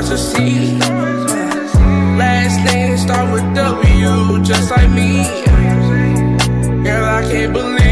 much to see. Last name start with W, just like me. Girl, I can't believe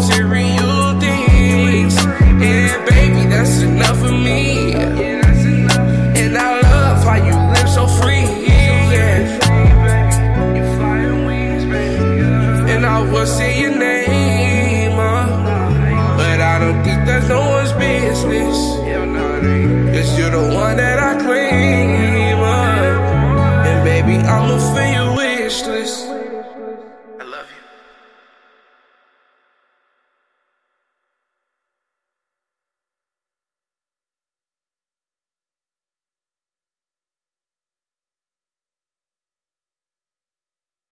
material things. And baby, that's enough for me. And I love how you live so free. Yeah. And I will say your name, uh, but I don't think that's no one's business. Cause you're the one that I claim, uh, and baby, I'ma fill your wish list. I love you.